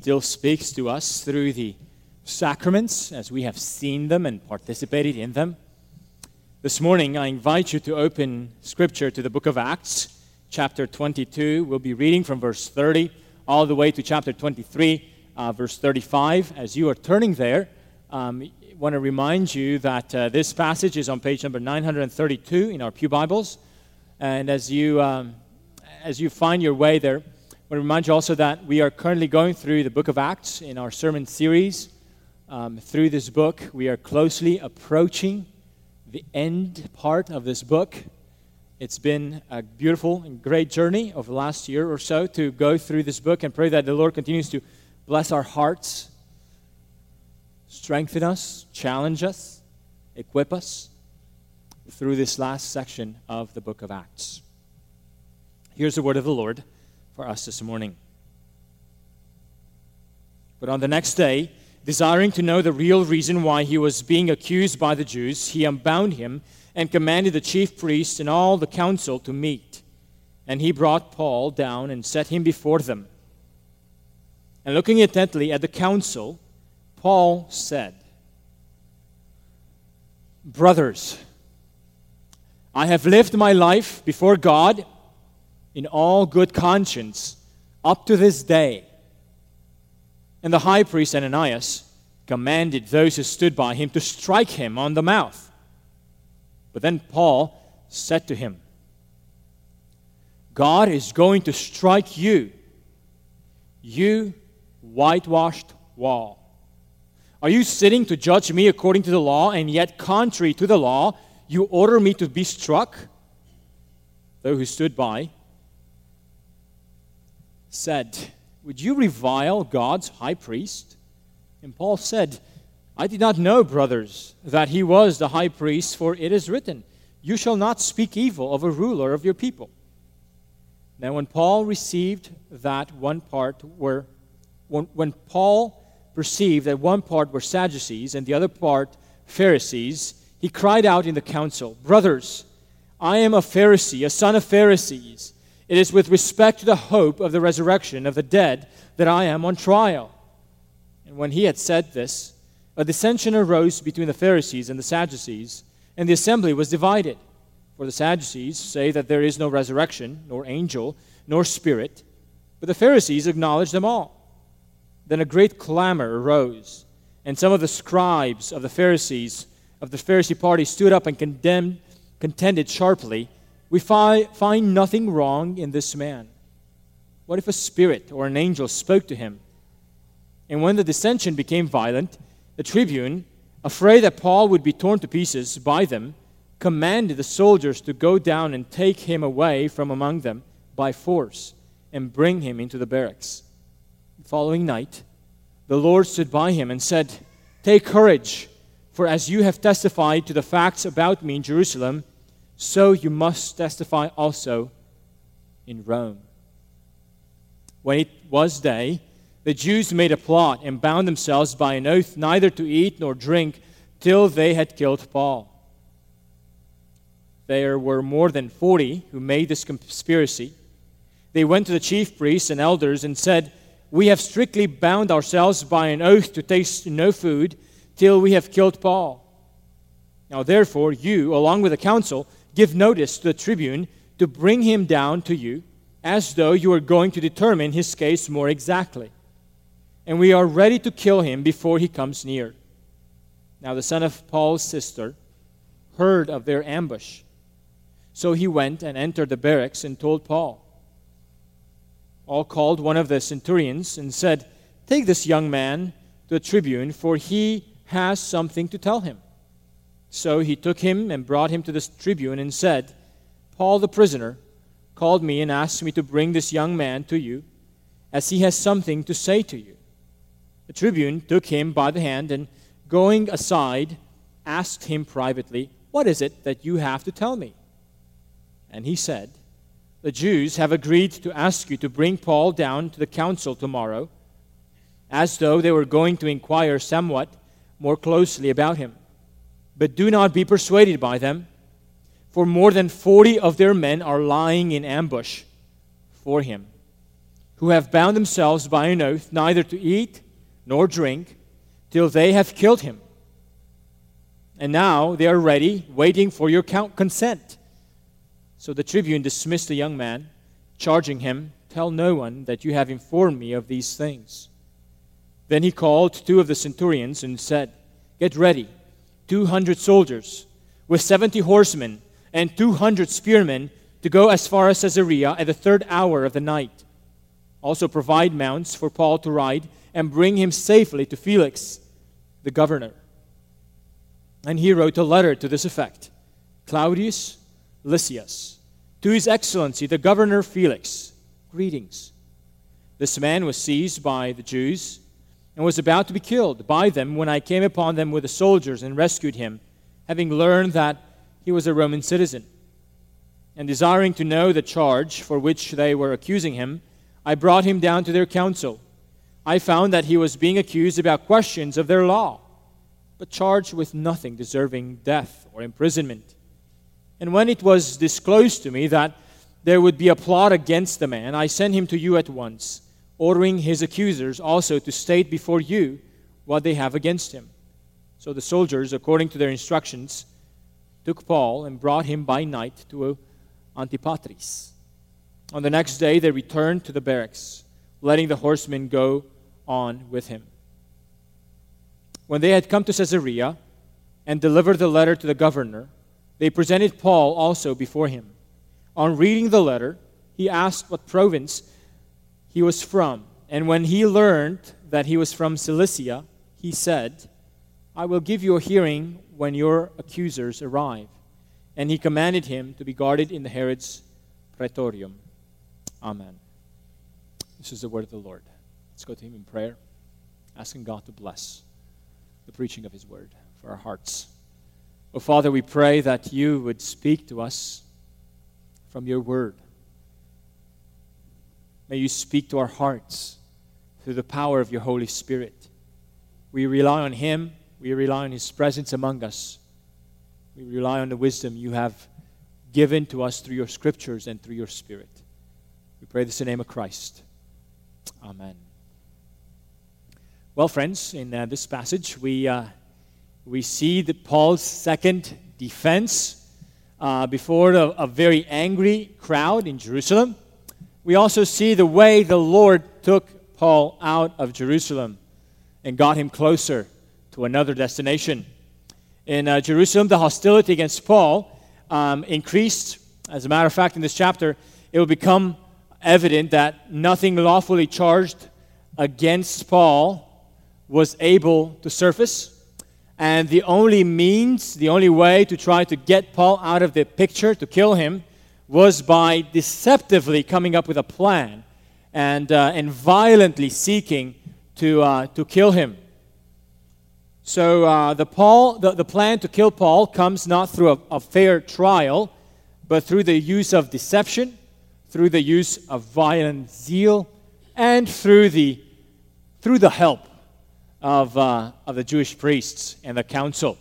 still speaks to us through the sacraments as we have seen them and participated in them. This morning, I invite you to open Scripture to the book of Acts, chapter 22. We'll be reading from verse 30 all the way to chapter 23, uh, verse 35. As you are turning there, um, I want to remind you that uh, this passage is on page number 932 in our Pew Bibles. And as you, um, as you find your way there, I want to remind you also that we are currently going through the book of Acts in our sermon series. Um, through this book, we are closely approaching the end part of this book. It's been a beautiful and great journey over the last year or so to go through this book and pray that the Lord continues to bless our hearts, strengthen us, challenge us, equip us through this last section of the book of Acts. Here's the word of the Lord for us this morning. But on the next day, desiring to know the real reason why he was being accused by the Jews, he unbound him and commanded the chief priests and all the council to meet. And he brought Paul down and set him before them. And looking intently at the council, Paul said, Brothers, I have lived my life before God in all good conscience up to this day. And the high priest Ananias commanded those who stood by him to strike him on the mouth. But then Paul said to him, God is going to strike you, you whitewashed wall. Are you sitting to judge me according to the law, and yet, contrary to the law, you order me to be struck? Those who stood by said, Would you revile God's high priest? And Paul said, I did not know, brothers, that he was the high priest, for it is written, You shall not speak evil of a ruler of your people. Now, when Paul received that one part were, when, when Paul perceived that one part were Sadducees and the other part Pharisees, he cried out in the council, Brothers, I am a Pharisee, a son of Pharisees. It is with respect to the hope of the resurrection of the dead that I am on trial. And when he had said this, a dissension arose between the Pharisees and the Sadducees, and the assembly was divided. For the Sadducees say that there is no resurrection, nor angel, nor spirit, but the Pharisees acknowledge them all. Then a great clamor arose, and some of the scribes of the Pharisees of the Pharisee party stood up and condemned, contended sharply, We fi- find nothing wrong in this man. What if a spirit or an angel spoke to him? And when the dissension became violent, the tribune, afraid that Paul would be torn to pieces by them, commanded the soldiers to go down and take him away from among them by force and bring him into the barracks. The following night, the Lord stood by him and said, Take courage. For as you have testified to the facts about me in Jerusalem, so you must testify also in Rome. When it was day, the Jews made a plot and bound themselves by an oath neither to eat nor drink till they had killed Paul. There were more than forty who made this conspiracy. They went to the chief priests and elders and said, We have strictly bound ourselves by an oath to taste no food till we have killed Paul. Now, therefore, you, along with the council, give notice to the tribune to bring him down to you, as though you were going to determine his case more exactly. And we are ready to kill him before he comes near. Now, the son of Paul's sister heard of their ambush. So he went and entered the barracks and told Paul. Paul called one of the centurions and said, Take this young man to the tribune, for he has something to tell him. So he took him and brought him to the tribune and said, Paul the prisoner called me and asked me to bring this young man to you, as he has something to say to you. The tribune took him by the hand and, going aside, asked him privately, What is it that you have to tell me? And he said, The Jews have agreed to ask you to bring Paul down to the council tomorrow, as though they were going to inquire somewhat more closely about him. But do not be persuaded by them, for more than forty of their men are lying in ambush for him. who have bound themselves by an oath neither to eat nor drink till they have killed him. And now they are ready, waiting for your consent. So the tribune dismissed the young man, charging him, Tell no one that you have informed me of these things. Then he called two of the centurions and said, Get ready, 200 soldiers with 70 horsemen and 200 spearmen to go as far as Caesarea at the third hour of the night. Also provide mounts for Paul to ride and bring him safely to Felix, the governor. And he wrote a letter to this effect Claudius Lysias, to His Excellency the Governor Felix, greetings. This man was seized by the Jews and was about to be killed by them when I came upon them with the soldiers and rescued him, having learned that he was a Roman citizen. And desiring to know the charge for which they were accusing him, I brought him down to their council. I found that he was being accused about questions of their law, but charged with nothing deserving death or imprisonment. And when it was disclosed to me that there would be a plot against the man, I sent him to you at once, ordering his accusers also to state before you what they have against him. So the soldiers, according to their instructions, took Paul and brought him by night to Antipatris. On the next day, they returned to the barracks, letting the horsemen go on with him. When they had come to Caesarea and delivered the letter to the governor, they presented Paul also before him. On reading the letter, he asked what province he was from. And when he learned that he was from Cilicia, he said, I will give you a hearing when your accusers arrive. And he commanded him to be guarded in the Herod's praetorium. Amen. This is the word of the Lord. Let's go to him in prayer, asking God to bless the preaching of his word for our hearts. Oh, Father, we pray that you would speak to us from your word. May you speak to our hearts through the power of your Holy Spirit. We rely on him, we rely on his presence among us. We rely on the wisdom you have given to us through your scriptures and through your spirit. We pray this in the name of Christ. Amen. Well, friends, in uh, this passage, we, uh, we see that Paul's second defense uh, before a, a very angry crowd in Jerusalem. We also see the way the Lord took Paul out of Jerusalem and got him closer to another destination. In uh, Jerusalem, the hostility against Paul um, increased. As a matter of fact, in this chapter, it will become evident that nothing lawfully charged against Paul was able to surface. And the only means, the only way to try to get Paul out of the picture, to kill him, was by deceptively coming up with a plan and, uh, and violently seeking to, uh, to kill him. So uh, the, Paul, the, the plan to kill Paul comes not through a, a fair trial, but through the use of deception through the use of violent zeal, and through the, through the help of, uh, of the Jewish priests and the council.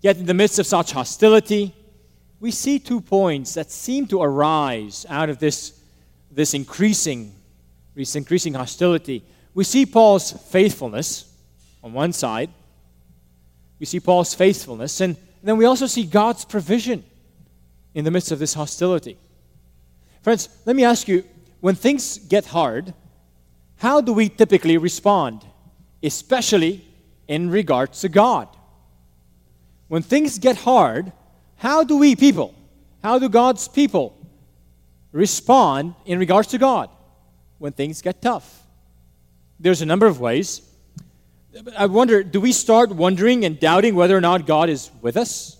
Yet, in the midst of such hostility, we see two points that seem to arise out of this, this increasing, this increasing hostility. We see Paul's faithfulness on one side, we see Paul's faithfulness, and then we also see God's provision in the midst of this hostility. Friends, let me ask you when things get hard, how do we typically respond, especially in regards to God? When things get hard, how do we people, how do God's people respond in regards to God when things get tough? There's a number of ways. I wonder, do we start wondering and doubting whether or not God is with us?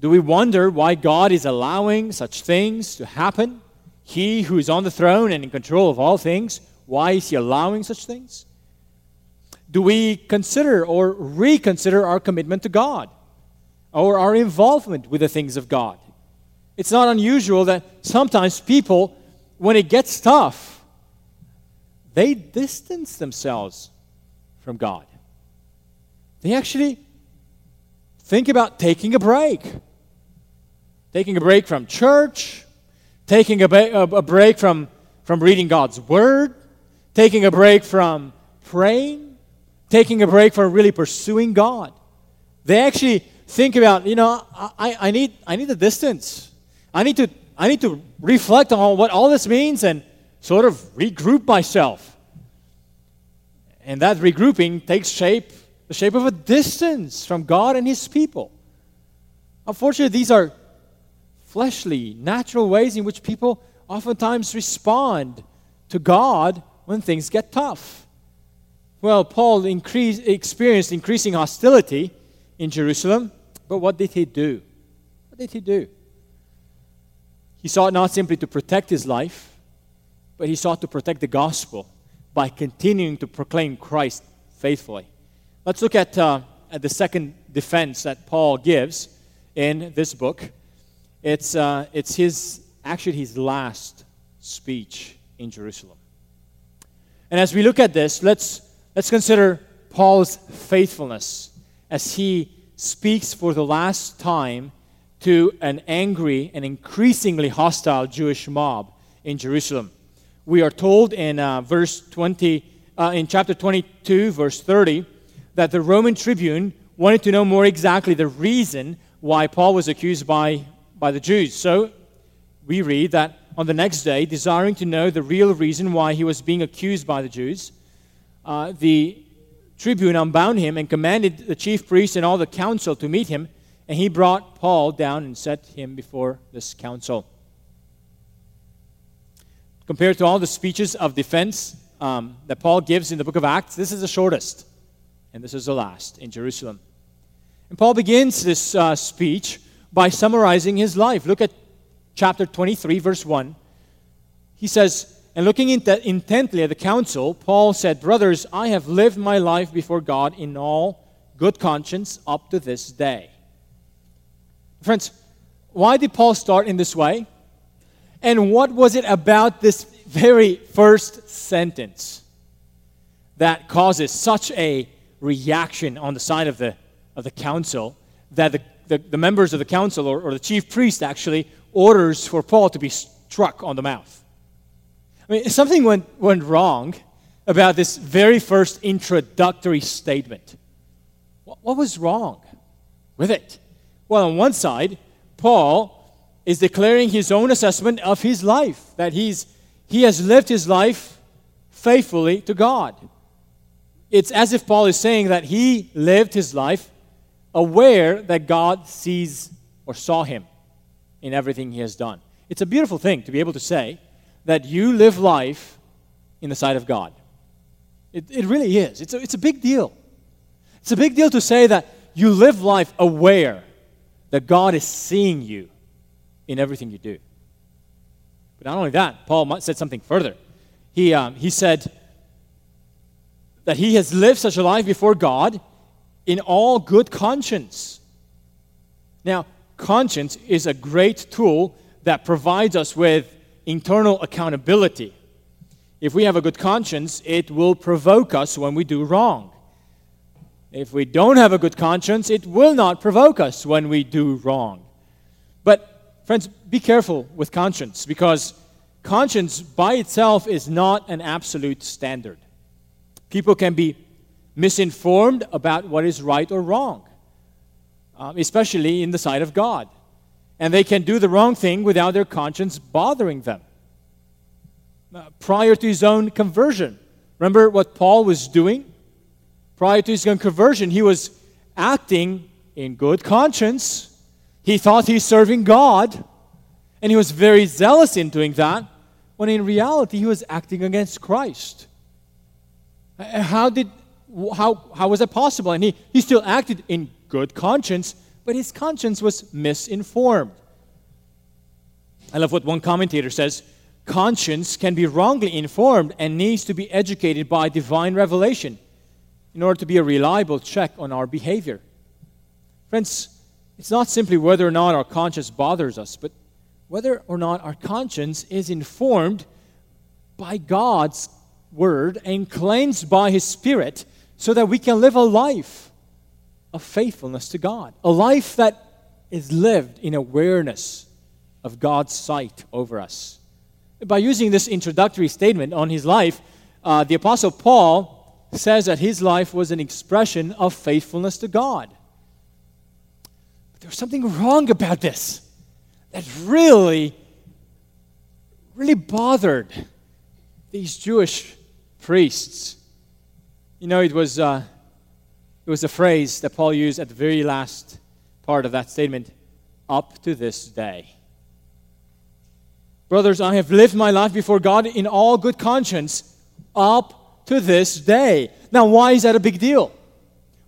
Do we wonder why God is allowing such things to happen? He who is on the throne and in control of all things, why is he allowing such things? Do we consider or reconsider our commitment to God or our involvement with the things of God? It's not unusual that sometimes people, when it gets tough, they distance themselves from God. They actually think about taking a break. Taking a break from church, taking a, ba- a break from from reading God's Word, taking a break from praying, taking a break from really pursuing God. They actually think about, you know, I, I, need, I need a distance. I need, to, I need to reflect on what all this means and sort of regroup myself. And that regrouping takes shape, the shape of a distance from God and His people. Unfortunately, these are fleshly, natural ways in which people oftentimes respond to God when things get tough. Well, Paul increase, experienced increasing hostility in Jerusalem, but what did he do? What did he do? He sought not simply to protect his life, but he sought to protect the gospel by continuing to proclaim Christ faithfully. Let's look at, uh, at the second defense that Paul gives in this book. It's, uh, it's his, actually his last speech in Jerusalem. And as we look at this, let's, let's consider Paul's faithfulness as he speaks for the last time to an angry and increasingly hostile Jewish mob in Jerusalem. We are told in uh, verse 20, uh, in chapter 22, verse 30, that the Roman tribune wanted to know more exactly the reason why Paul was accused by, by the Jews. So we read that on the next day, desiring to know the real reason why he was being accused by the Jews, uh, the tribune unbound him and commanded the chief priests and all the council to meet him. And he brought Paul down and set him before this council. Compared to all the speeches of defense um, that Paul gives in the book of Acts, this is the shortest, and this is the last in Jerusalem. And Paul begins this uh, speech by summarizing his life. Look at chapter 23, verse 1, he says, And looking intently at the council, Paul said, Brothers, I have lived my life before God in all good conscience up to this day. Friends, why did Paul start in this way? And what was it about this very first sentence that causes such a reaction on the side of the, of the council that the, the, the members of the council, or, or the chief priest actually, orders for Paul to be struck on the mouth. I mean, something went, went wrong about this very first introductory statement. What, what was wrong with it? Well, on one side, Paul is declaring his own assessment of his life, that he's, he has lived his life faithfully to God. It's as if Paul is saying that he lived his life aware that God sees or saw him in everything he has done. It's a beautiful thing to be able to say that you live life in the sight of God. It, it really is. It's a, it's a big deal. It's a big deal to say that you live life aware that God is seeing you in everything you do. But not only that, Paul said something further. He, um, he said that he has lived such a life before God in all good conscience. Now, conscience is a great tool that provides us with internal accountability. If we have a good conscience, it will provoke us when we do wrong. If we don't have a good conscience, it will not provoke us when we do wrong. But, friends, be careful with conscience because conscience by itself is not an absolute standard. People can be misinformed about what is right or wrong um, especially in the sight of God. And they can do the wrong thing without their conscience bothering them. Uh, prior to his own conversion, remember what Paul was doing? Prior to his own conversion, he was acting in good conscience. He thought he's serving God, and he was very zealous in doing that, when in reality he was acting against Christ. Uh, how did how, how was that possible? And he, he still acted in good conscience, but his conscience was misinformed. I love what one commentator says conscience can be wrongly informed and needs to be educated by divine revelation in order to be a reliable check on our behavior. Friends, it's not simply whether or not our conscience bothers us, but whether or not our conscience is informed by God's word and cleansed by his spirit so that we can live a life of faithfulness to God, a life that is lived in awareness of God's sight over us. By using this introductory statement on his life, uh, the Apostle Paul says that his life was an expression of faithfulness to God. But there's something wrong about this that really, really bothered these Jewish priests. You know, it was, uh, it was a phrase that Paul used at the very last part of that statement up to this day. Brothers, I have lived my life before God in all good conscience up to this day. Now, why is that a big deal?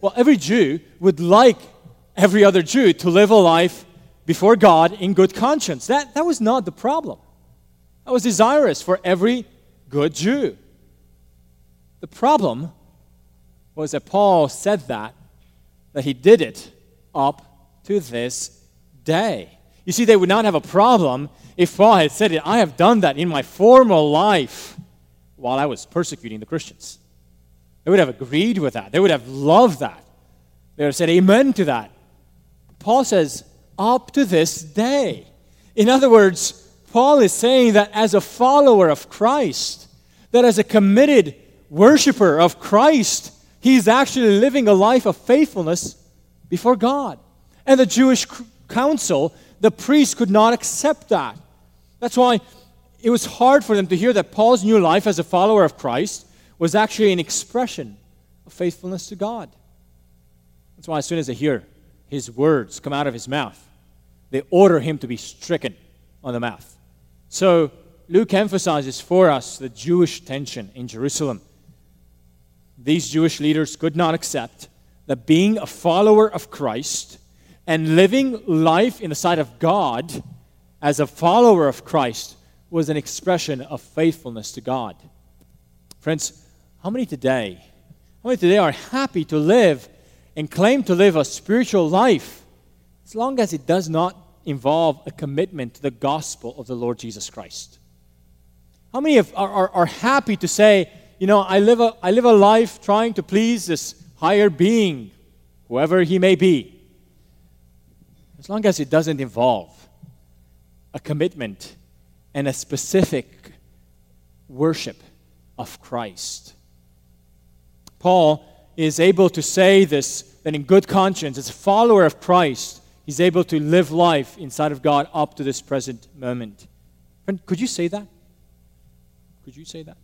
Well, every Jew would like every other Jew to live a life before God in good conscience. That, that was not the problem. That was desirous for every good Jew. The problem was that Paul said that, that he did it up to this day. You see, they would not have a problem if Paul had said it. I have done that in my former life while I was persecuting the Christians. They would have agreed with that. They would have loved that. They would have said amen to that. Paul says, up to this day. In other words, Paul is saying that as a follower of Christ, that as a committed worshiper of Christ, he's actually living a life of faithfulness before God. And the Jewish council, the priests could not accept that. That's why it was hard for them to hear that Paul's new life as a follower of Christ was actually an expression of faithfulness to God. That's why as soon as they hear his words come out of his mouth, they order him to be stricken on the mouth. So Luke emphasizes for us the Jewish tension in Jerusalem. These Jewish leaders could not accept that being a follower of Christ and living life in the sight of God as a follower of Christ was an expression of faithfulness to God. Friends, how many today, how many today are happy to live and claim to live a spiritual life as long as it does not involve a commitment to the gospel of the Lord Jesus Christ? How many are, are, are happy to say, you know, I live, a, I live a life trying to please this higher being, whoever he may be, as long as it doesn't involve a commitment and a specific worship of Christ. Paul is able to say this that in good conscience, as a follower of Christ, he's able to live life inside of God up to this present moment. Friend, could you say that? Could you say that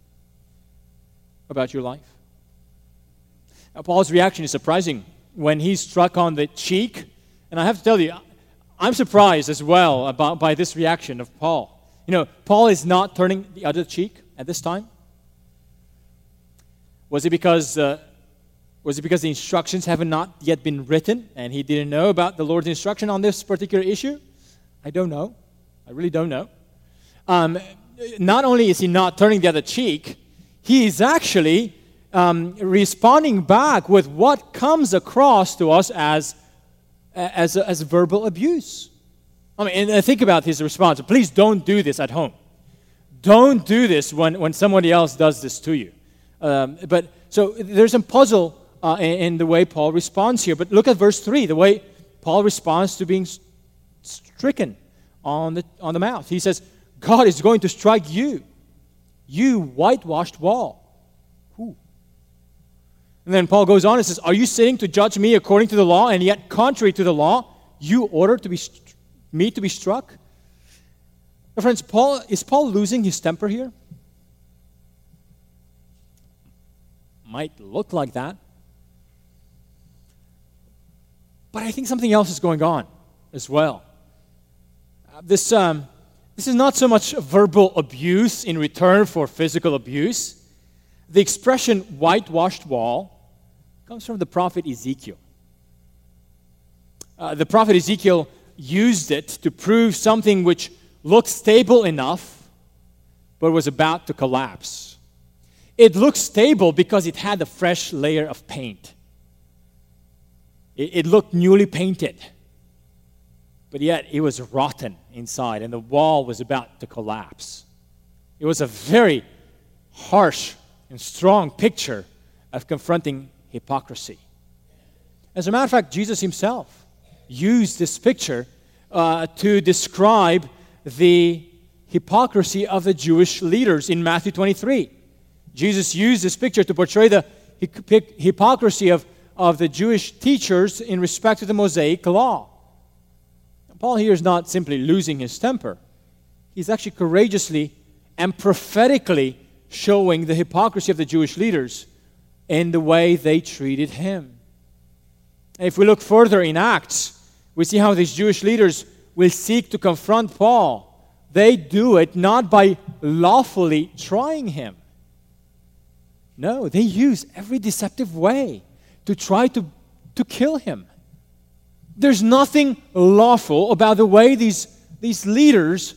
about your life? Now, Paul's reaction is surprising when he's struck on the cheek. And I have to tell you, I'm surprised as well about, by this reaction of Paul. You know, Paul is not turning the other cheek at this time. Was it because uh, was it because the instructions have not yet been written and he didn't know about the Lord's instruction on this particular issue? I don't know. I really don't know. Um, not only is he not turning the other cheek, he is actually um, responding back with what comes across to us as as, as verbal abuse. I mean, and think about his response. Please don't do this at home. Don't do this when, when somebody else does this to you. Um, but so there's a puzzle uh, in, in, the way Paul responds here. But look at verse 3, the way Paul responds to being stricken on the, on the mouth. He says, God is going to strike you, you whitewashed wall. And then Paul goes on and says, Are you sitting to judge me according to the law, and yet contrary to the law, you order to be st- me to be struck? Now, friends, Paul is Paul losing his temper here? Might look like that. But I think something else is going on as well. Uh, this, um, this is not so much verbal abuse in return for physical abuse. The expression whitewashed wall comes from the prophet Ezekiel. Uh, the prophet Ezekiel used it to prove something which looked stable enough but was about to collapse. It looked stable because it had a fresh layer of paint. It, it looked newly painted, but yet it was rotten inside and the wall was about to collapse. It was a very harsh and strong picture of confronting hypocrisy. As a matter of fact, Jesus himself used this picture uh, to describe the hypocrisy of the Jewish leaders in Matthew 23. Jesus used this picture to portray the hypocrisy of, of the Jewish teachers in respect to the Mosaic law. Paul here is not simply losing his temper, he's actually courageously and prophetically showing the hypocrisy of the Jewish leaders in the way they treated him. if we look further in Acts, we see how these Jewish leaders will seek to confront Paul. They do it not by lawfully trying him. No, they use every deceptive way to try to, to kill him. There's nothing lawful about the way these, these leaders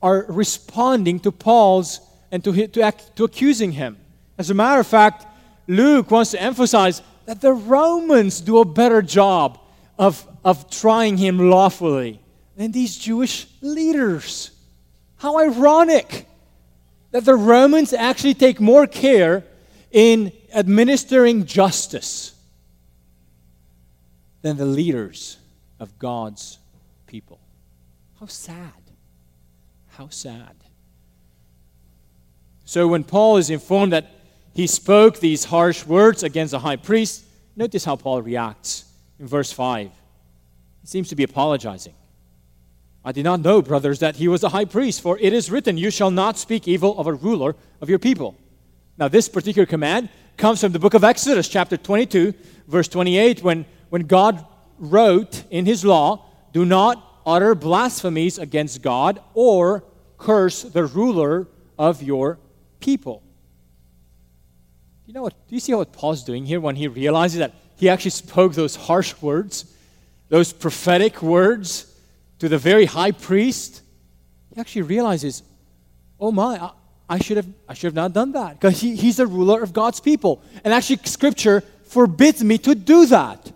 are responding to Paul's and to, to, to accusing him. As a matter of fact, Luke wants to emphasize that the Romans do a better job of, of trying him lawfully than these Jewish leaders. How ironic that the Romans actually take more care in administering justice than the leaders of God's people. How sad. How sad. So when Paul is informed that he spoke these harsh words against the high priest, notice how Paul reacts in verse 5. He seems to be apologizing. I did not know, brothers, that he was a high priest, for it is written, You shall not speak evil of a ruler of your people. Now, this particular command comes from the book of Exodus, chapter 22, verse 28, when, when God wrote in his law, Do not utter blasphemies against God or curse the ruler of your people. You know what? Do you see what Paul's doing here when he realizes that he actually spoke those harsh words, those prophetic words? to the very high priest, he actually realizes, oh my, I, I should have I should have not done that because he, he's the ruler of God's people. And actually, Scripture forbids me to do that.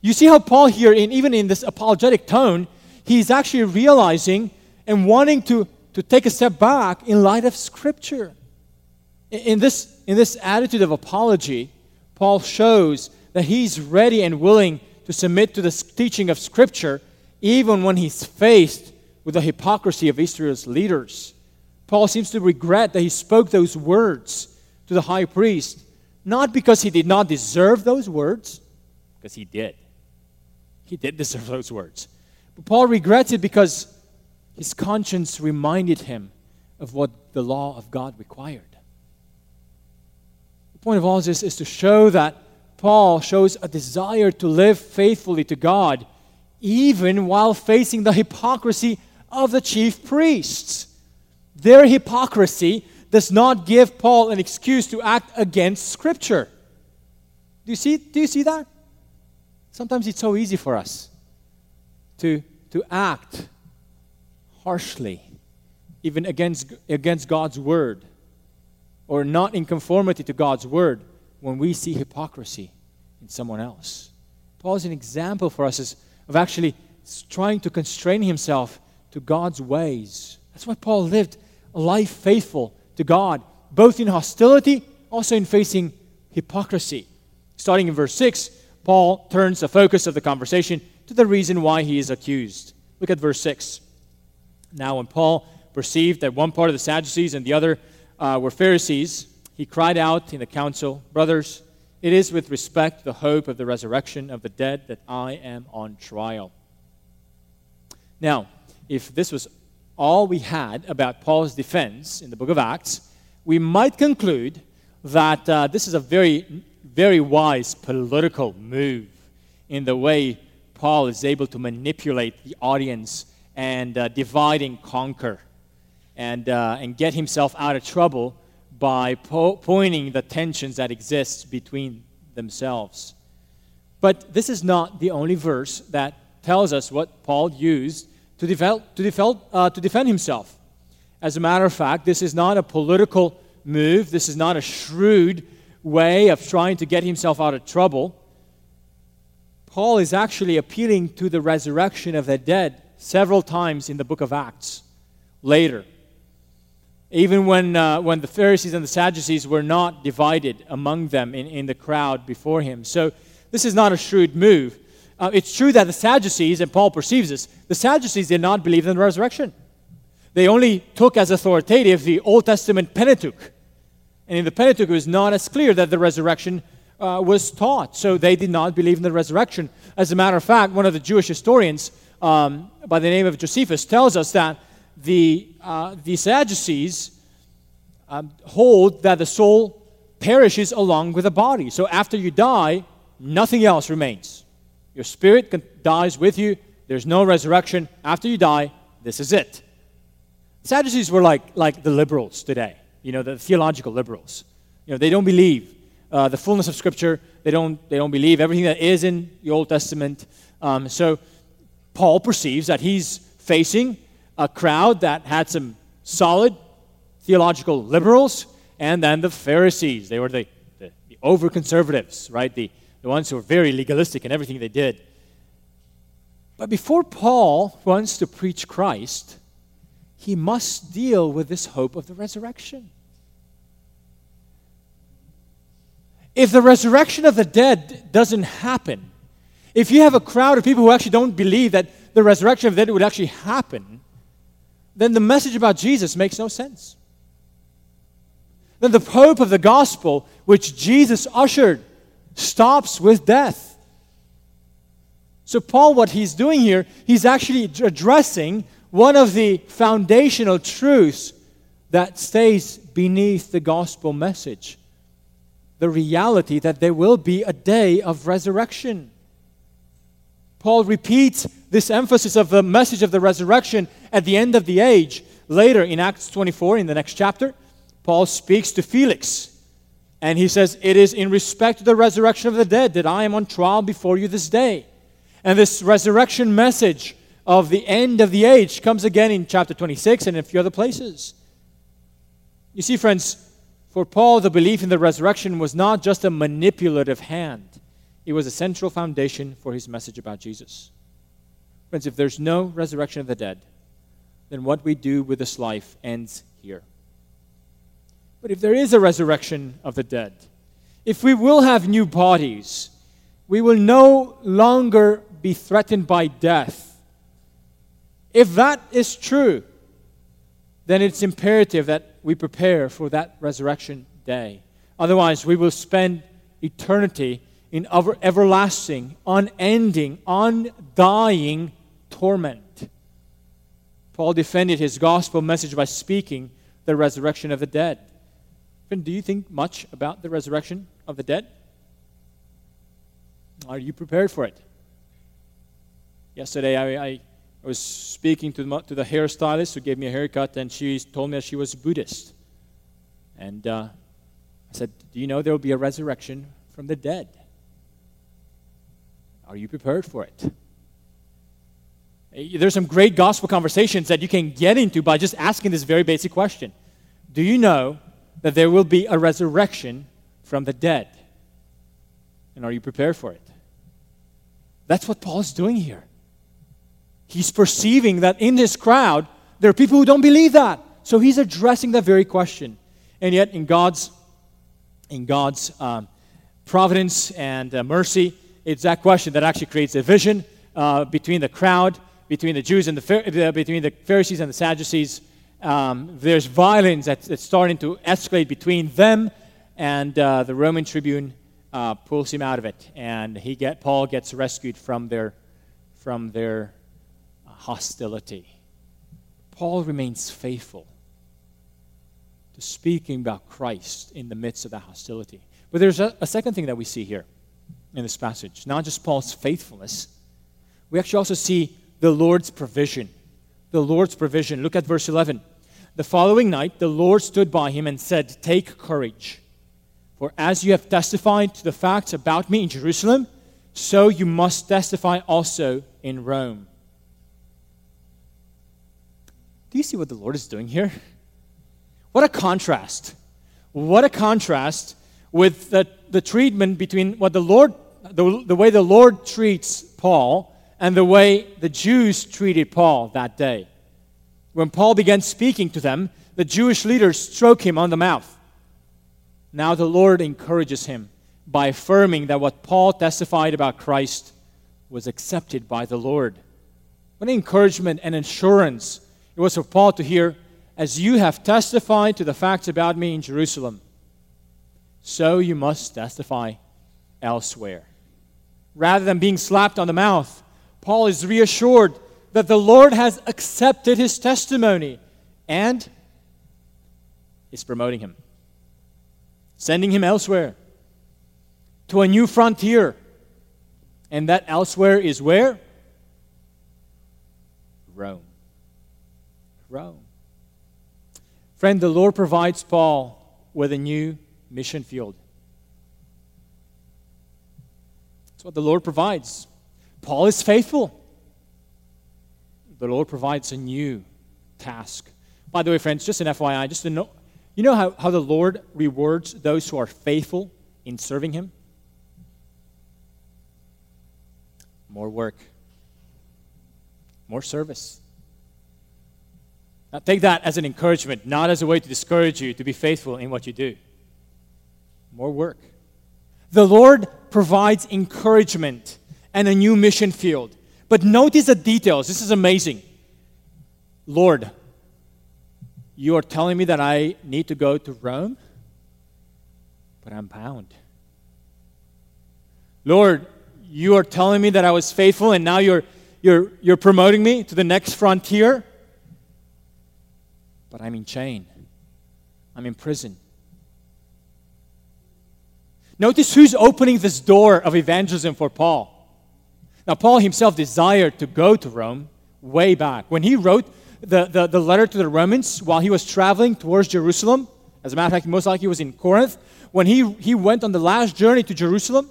You see how Paul here, in, even in this apologetic tone, he's actually realizing and wanting to, to take a step back in light of Scripture. In, in this, in this attitude of apology, Paul shows that he's ready and willing to submit to the teaching of Scripture even when he's faced with the hypocrisy of Israel's leaders. Paul seems to regret that he spoke those words to the high priest, not because he did not deserve those words, because he did. He did deserve those words. But Paul regrets it because his conscience reminded him of what the law of God required. The point of all this is to show that Paul shows a desire to live faithfully to God even while facing the hypocrisy of the chief priests. Their hypocrisy does not give Paul an excuse to act against Scripture. Do you see, do you see that? Sometimes it's so easy for us to, to act harshly, even against, against God's word, or not in conformity to God's word when we see hypocrisy in someone else. Paul is an example for us of actually trying to constrain himself to God's ways. That's why Paul lived a life faithful to God, both in hostility, also in facing hypocrisy. Starting in verse 6, Paul turns the focus of the conversation to the reason why he is accused. Look at verse 6. Now, when Paul perceived that one part of the Sadducees and the other uh, were Pharisees, he cried out in the council, Brothers, it is with respect to the hope of the resurrection of the dead that I am on trial. Now, if this was all we had about Paul's defense in the book of Acts, we might conclude that uh, this is a very, very wise political move in the way Paul is able to manipulate the audience and uh, divide and conquer and, uh, and get himself out of trouble by po- pointing the tensions that exist between themselves. But this is not the only verse that tells us what Paul used to, to, uh, to defend himself. As a matter of fact, this is not a political move, this is not a shrewd way of trying to get himself out of trouble. Paul is actually appealing to the resurrection of the dead several times in the book of Acts later even when, uh, when the Pharisees and the Sadducees were not divided among them in, in the crowd before him. So this is not a shrewd move. Uh, it's true that the Sadducees, and Paul perceives this, the Sadducees did not believe in the resurrection. They only took as authoritative the Old Testament Pentateuch. And in the Pentateuch, it was not as clear that the resurrection uh, was taught. So they did not believe in the resurrection. As a matter of fact, one of the Jewish historians um, by the name of Josephus tells us that the, uh, the Sadducees um, hold that the soul perishes along with the body. So after you die, nothing else remains. Your spirit dies with you. There's no resurrection. After you die, this is it. Sadducees were like, like the liberals today, you know, the theological liberals. You know, they don't believe uh, the fullness of Scripture. They don't, they don't believe everything that is in the Old Testament. Um, so Paul perceives that he's facing a crowd that had some solid theological liberals and then the Pharisees. They were the, the, the over conservatives, right? The, the ones who were very legalistic in everything they did. But before Paul wants to preach Christ, he must deal with this hope of the resurrection. If the resurrection of the dead doesn't happen, if you have a crowd of people who actually don't believe that the resurrection of the dead would actually happen, then the message about Jesus makes no sense. Then the hope of the gospel, which Jesus ushered, stops with death. So, Paul, what he's doing here, he's actually addressing one of the foundational truths that stays beneath the gospel message the reality that there will be a day of resurrection. Paul repeats this emphasis of the message of the resurrection at the end of the age. Later in Acts 24, in the next chapter, Paul speaks to Felix. And he says, It is in respect to the resurrection of the dead that I am on trial before you this day. And this resurrection message of the end of the age comes again in chapter 26 and a few other places. You see, friends, for Paul, the belief in the resurrection was not just a manipulative hand, it was a central foundation for his message about Jesus. Friends, if there's no resurrection of the dead, then what we do with this life ends here. But if there is a resurrection of the dead, if we will have new bodies, we will no longer be threatened by death if that is true, then it's imperative that we prepare for that resurrection day. Otherwise, we will spend eternity in ever- everlasting, unending, undying torment. Paul defended his gospel message by speaking the resurrection of the dead. Friend, do you think much about the resurrection of the dead? Are you prepared for it? Yesterday, I, I I was speaking to the, to the hairstylist who gave me a haircut, and she told me that she was Buddhist. And uh, I said, Do you know there will be a resurrection from the dead? Are you prepared for it? There's some great gospel conversations that you can get into by just asking this very basic question Do you know that there will be a resurrection from the dead? And are you prepared for it? That's what Paul is doing here. He's perceiving that in this crowd, there are people who don't believe that. So he's addressing that very question. And yet, in God's, in God's um, providence and uh, mercy, it's that question that actually creates a division uh, between the crowd, between the Jews and the between the Pharisees and the Sadducees. Um, there's violence that's, that's, starting to escalate between them, and uh, the Roman tribune uh, pulls him out of it, and he get Paul gets rescued from their from their hostility. Paul remains faithful to speaking about Christ in the midst of that hostility. But there's a, a second thing that we see here in this passage not just Paul's faithfulness, we actually also see the Lord's provision. The Lord's provision. Look at verse 11. The following night, the Lord stood by him and said, Take courage, for as you have testified to the facts about me in Jerusalem, so you must testify also in Rome. Do you see what the Lord is doing here? What a contrast. What a contrast with the, the treatment between what the Lord, the, the way the Lord treats Paul and the way the Jews treated Paul that day. When Paul began speaking to them, the Jewish leaders struck him on the mouth. Now the Lord encourages him by affirming that what Paul testified about Christ was accepted by the Lord. What encouragement and assurance it was for Paul to hear, As you have testified to the facts about me in Jerusalem, so you must testify elsewhere. Rather than being slapped on the mouth, Paul is reassured that the Lord has accepted his testimony and is promoting him, sending him elsewhere to a new frontier. And that elsewhere is where? Rome. Rome. Friend, the Lord provides Paul with a new mission field. That's what the Lord provides. Paul is faithful. The Lord provides a new task. By the way, friends, just an FYI, just to know, you know how, how the Lord rewards those who are faithful in serving Him? More work, more service. Now, take that as an encouragement, not as a way to discourage you to be faithful in what you do. More work. The Lord provides encouragement and a new mission field. But notice the details. This is amazing. Lord, you are telling me that I need to go to Rome, but I'm bound. Lord, you are telling me that I was faithful and now you're, you're, you're promoting me to the next frontier, but I'm in chain. I'm in prison. Notice who's opening this door of evangelism for Paul. Now, Paul himself desired to go to Rome way back. When he wrote the, the, the letter to the Romans while he was traveling towards Jerusalem, as a matter of fact, most likely he was in Corinth, when he, he went on the last journey to Jerusalem,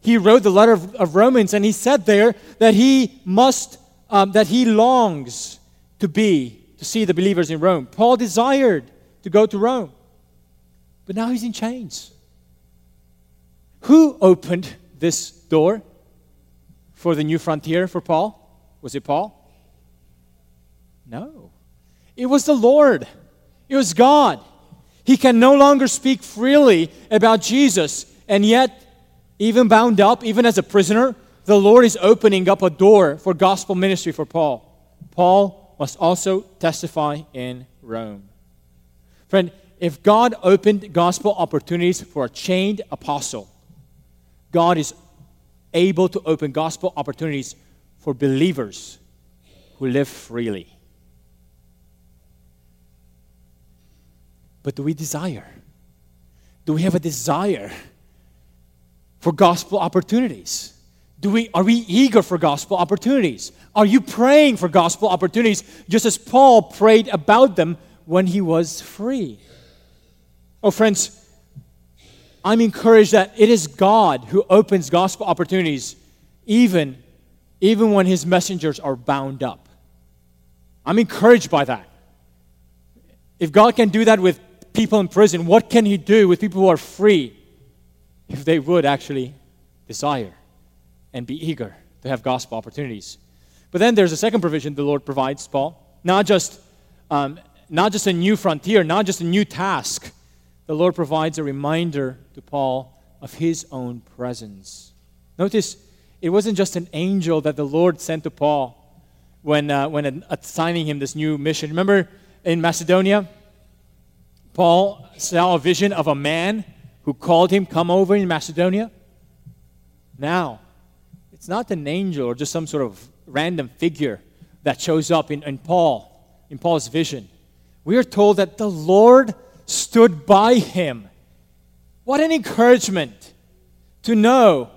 he wrote the letter of, of Romans and he said there that he must, um, that he longs to be, to see the believers in Rome. Paul desired to go to Rome, but now he's in chains. Who opened this door for the new frontier for Paul? Was it Paul? No. It was the Lord. It was God. He can no longer speak freely about Jesus, and yet, even bound up, even as a prisoner, the Lord is opening up a door for gospel ministry for Paul. Paul must also testify in Rome. Friend, if God opened gospel opportunities for a chained apostle, God is able to open gospel opportunities for believers who live freely. But do we desire? Do we have a desire for gospel opportunities? Do we, are we eager for gospel opportunities? Are you praying for gospel opportunities just as Paul prayed about them when he was free? Oh, friends, I'm encouraged that it is God who opens gospel opportunities even, even when his messengers are bound up. I'm encouraged by that. If God can do that with people in prison, what can he do with people who are free if they would actually desire and be eager to have gospel opportunities? But then there's a second provision the Lord provides, Paul. Not just, um, not just a new frontier, not just a new task the Lord provides a reminder to Paul of his own presence. Notice, it wasn't just an angel that the Lord sent to Paul when, uh, when assigning him this new mission. Remember in Macedonia, Paul saw a vision of a man who called him, Come over in Macedonia. Now, it's not an angel or just some sort of random figure that shows up in, in Paul, in Paul's vision. We are told that the Lord stood by him. What an encouragement to know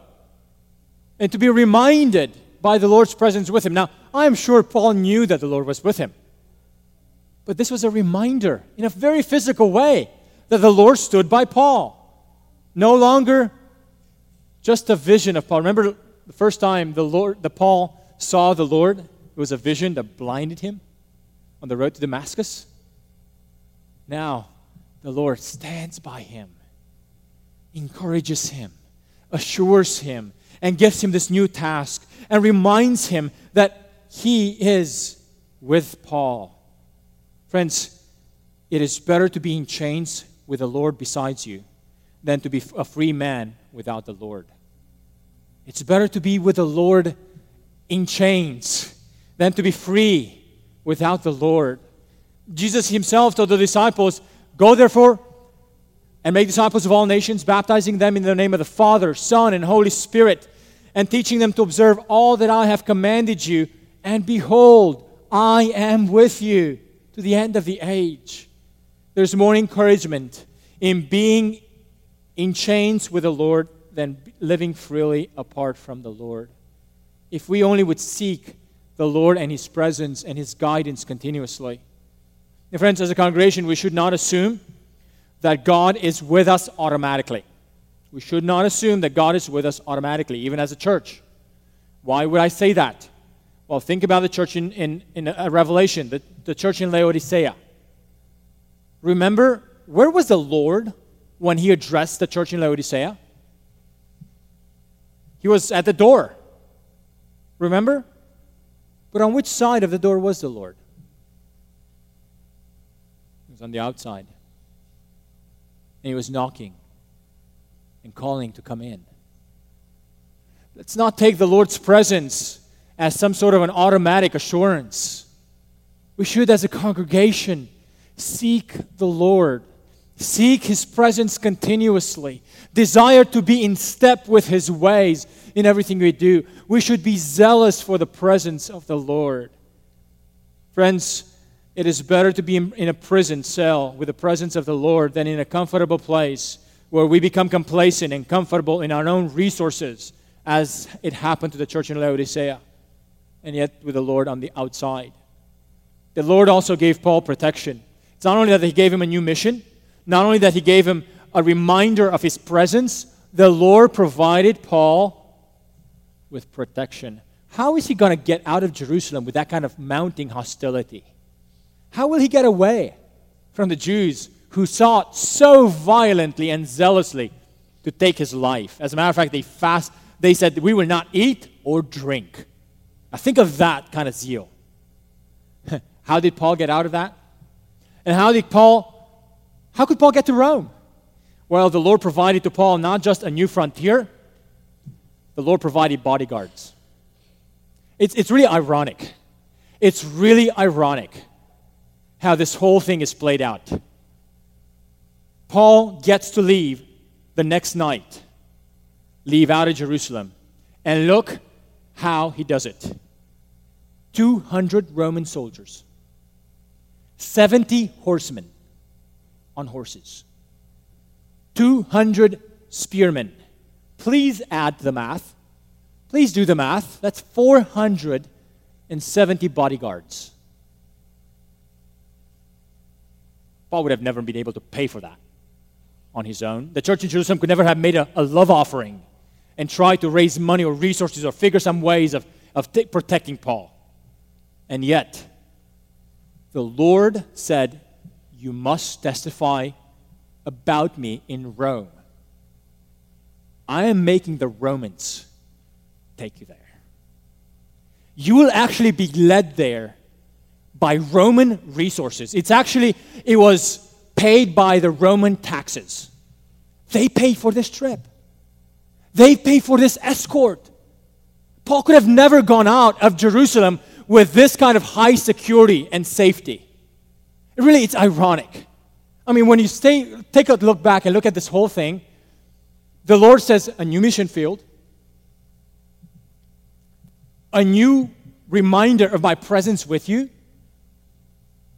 and to be reminded by the Lord's presence with him. Now, I'm sure Paul knew that the Lord was with him. But this was a reminder in a very physical way that the Lord stood by Paul. No longer just a vision of Paul. Remember the first time the Lord the Paul saw the Lord? It was a vision that blinded him on the road to Damascus. Now, the Lord stands by him, encourages him, assures him, and gives him this new task and reminds him that he is with Paul. Friends, it is better to be in chains with the Lord besides you than to be a free man without the Lord. It's better to be with the Lord in chains than to be free without the Lord. Jesus himself told the disciples, Go therefore and make disciples of all nations, baptizing them in the name of the Father, Son, and Holy Spirit, and teaching them to observe all that I have commanded you. And behold, I am with you to the end of the age. There's more encouragement in being in chains with the Lord than living freely apart from the Lord. If we only would seek the Lord and His presence and His guidance continuously. Friends, as a congregation, we should not assume that God is with us automatically. We should not assume that God is with us automatically, even as a church. Why would I say that? Well, think about the church in, in, in a Revelation, the, the church in Laodicea. Remember, where was the Lord when he addressed the church in Laodicea? He was at the door. Remember? But on which side of the door was the Lord? He was on the outside. And he was knocking and calling to come in. Let's not take the Lord's presence as some sort of an automatic assurance. We should, as a congregation, seek the Lord, seek His presence continuously, desire to be in step with His ways in everything we do. We should be zealous for the presence of the Lord. Friends, it is better to be in, a prison cell with the presence of the Lord than in a comfortable place where we become complacent and comfortable in our own resources, as it happened to the church in Laodicea, and yet with the Lord on the outside. The Lord also gave Paul protection. It's not only that He gave him a new mission, not only that He gave him a reminder of His presence, the Lord provided Paul with protection. How is he going to get out of Jerusalem with that kind of mounting hostility? How will he get away from the Jews who sought so violently and zealously to take his life? As a matter of fact, they fast they said we will not eat or drink. Now think of that kind of zeal. how did Paul get out of that? And how did Paul how could Paul get to Rome? Well, the Lord provided to Paul not just a new frontier, the Lord provided bodyguards. It's, it's really ironic. It's really ironic how this whole thing is played out. Paul gets to leave the next night, leave out of Jerusalem, and look how he does it 200 Roman soldiers, 70 horsemen on horses, 200 spearmen Please add the math. Please do the math. That's 470 bodyguards. Paul would have never been able to pay for that on his own. The church in Jerusalem could never have made a, a love offering and tried to raise money or resources or figure some ways of, of t- protecting Paul. And yet, the Lord said, You must testify about me in Rome. I am making the Romans take you there. You will actually be led there by Roman resources. It's actually, it was paid by the Roman taxes. They paid for this trip. They paid for this escort. Paul could have never gone out of Jerusalem with this kind of high security and safety. Really, it's ironic. I mean, when you stay, take a look back and look at this whole thing, the Lord says a new mission field, a new reminder of my presence with you,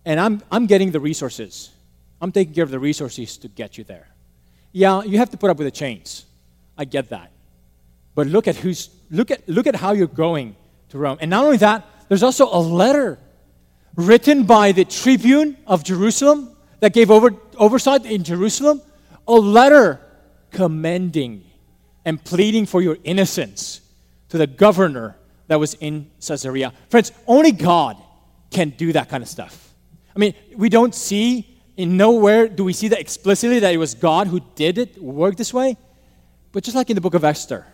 and I'm, I'm getting the resources. I'm taking care of the resources to get you there. Yeah, you have to put up with the chains. I get that. But look at who's look at look at how you're going to Rome. And not only that, there's also a letter written by the tribune of Jerusalem that gave over, oversight in Jerusalem, a letter commending and pleading for your innocence to the governor that was in Caesarea. Friends, only God can do that kind of stuff. I mean, we don't see, in nowhere do we see that explicitly that it was God who did it, work this way. But just like in the book of Esther,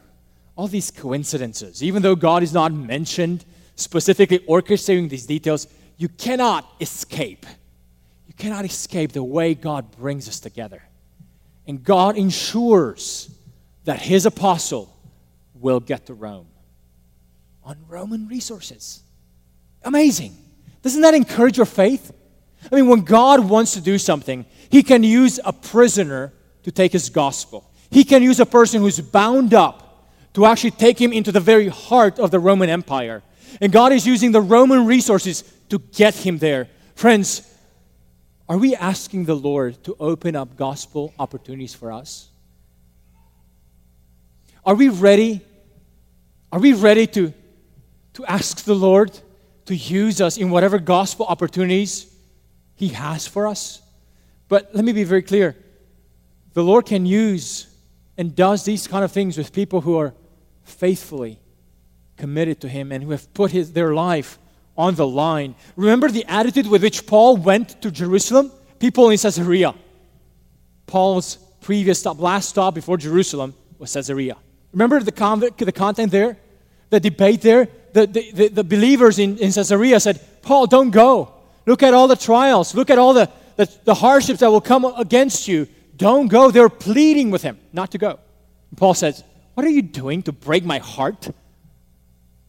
all these coincidences, even though God is not mentioned specifically orchestrating these details, you cannot escape. You cannot escape the way God brings us together. And God ensures that his apostle will get to Rome on Roman resources. Amazing. Doesn't that encourage your faith? I mean, when God wants to do something, He can use a prisoner to take His gospel. He can use a person who's bound up to actually take him into the very heart of the Roman Empire. And God is using the Roman resources to get him there. Friends, are we asking the Lord to open up gospel opportunities for us? Are we ready? Are we ready to, to ask the Lord to use us in whatever gospel opportunities He has for us? But let me be very clear the Lord can use and does these kind of things with people who are faithfully committed to Him and who have put his, their life on the line. Remember the attitude with which Paul went to Jerusalem? People in Caesarea. Paul's previous stop, last stop before Jerusalem was Caesarea. Remember the, con- the content there? The debate there? The, the, the, the, believers in, in Caesarea said, Paul, don't go. Look at all the trials. Look at all the, the, the hardships that will come against you. Don't go. They're pleading with him not to go. And Paul says, What are you doing to break my heart?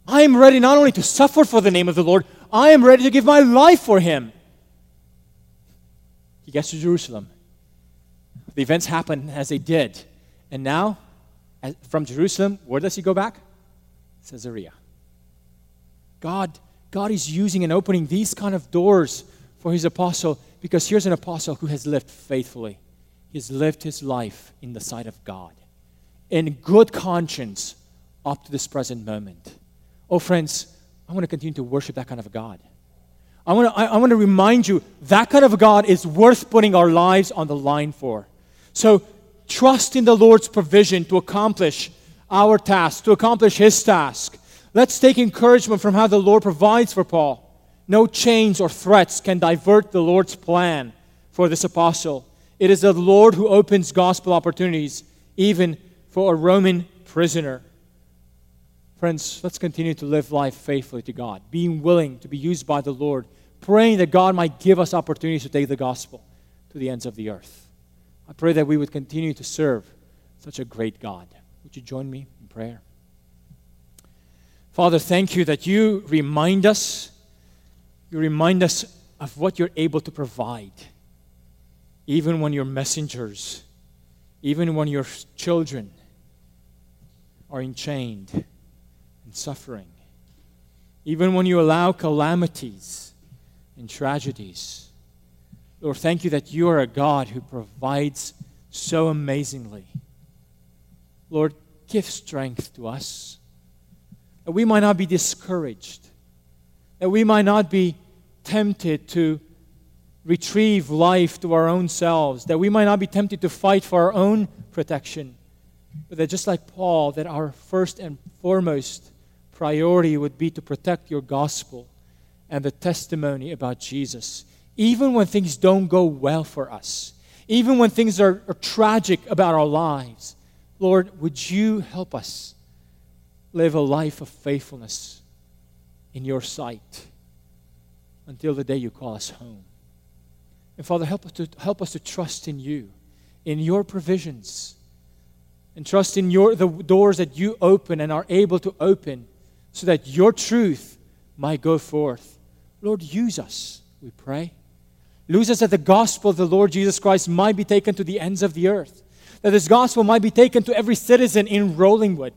I am ready not only to suffer for the name of the Lord, I am ready to give my life for him. He gets to Jerusalem. The events happen as they did. And now, from Jerusalem, where does he go back? Caesarea. God, God is using and opening these kind of doors for his apostle because here's an apostle who has lived faithfully. He's lived his life in the sight of God in good conscience up to this present moment. Oh, friends, I want to continue to worship that kind of a God. I want to, I, I want to remind you that kind of a God is worth putting our lives on the line for. So trust in the Lord's provision to accomplish our task, to accomplish His task. Let's take encouragement from how the Lord provides for Paul. No chains or threats can divert the Lord's plan for this apostle. It is the Lord who opens gospel opportunities, even for a Roman prisoner. Friends, let's continue to live life faithfully to God, being willing to be used by the Lord, praying that God might give us opportunities to take the gospel to the ends of the earth. I pray that we would continue to serve such a great God. Would you join me in prayer? Father, thank you that you remind us, you remind us of what you're able to provide, even when your messengers, even when your children are enchained suffering. Even when you allow calamities and tragedies. Lord, thank you that you are a God who provides so amazingly. Lord, give strength to us that we might not be discouraged, that we might not be tempted to retrieve life to our own selves, that we might not be tempted to fight for our own protection, but that just like Paul, that our first and foremost priority would be to protect your gospel and the testimony about Jesus, even when things don't go well for us, even when things are, are tragic about our lives. Lord, would you help us live a life of faithfulness in your sight until the day you call us home? And Father, help us to, help us to trust in you, in your provisions, and trust in your, the doors that you open and are able to open so that your truth might go forth. Lord, use us, we pray. Use us that the gospel of the Lord Jesus Christ might be taken to the ends of the earth. That this gospel might be taken to every citizen in Rollingwood.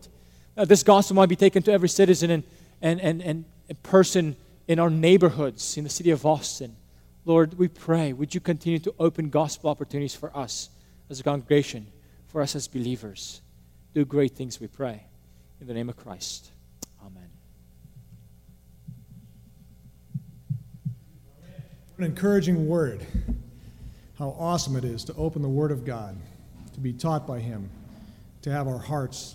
That this gospel might be taken to every citizen and, and, and, and person in our neighborhoods, in the city of Austin. Lord, we pray, would you continue to open gospel opportunities for us as a congregation, for us as believers? Do great things, we pray. In the name of Christ. An encouraging word. How awesome it is to open the Word of God, to be taught by Him, to have our hearts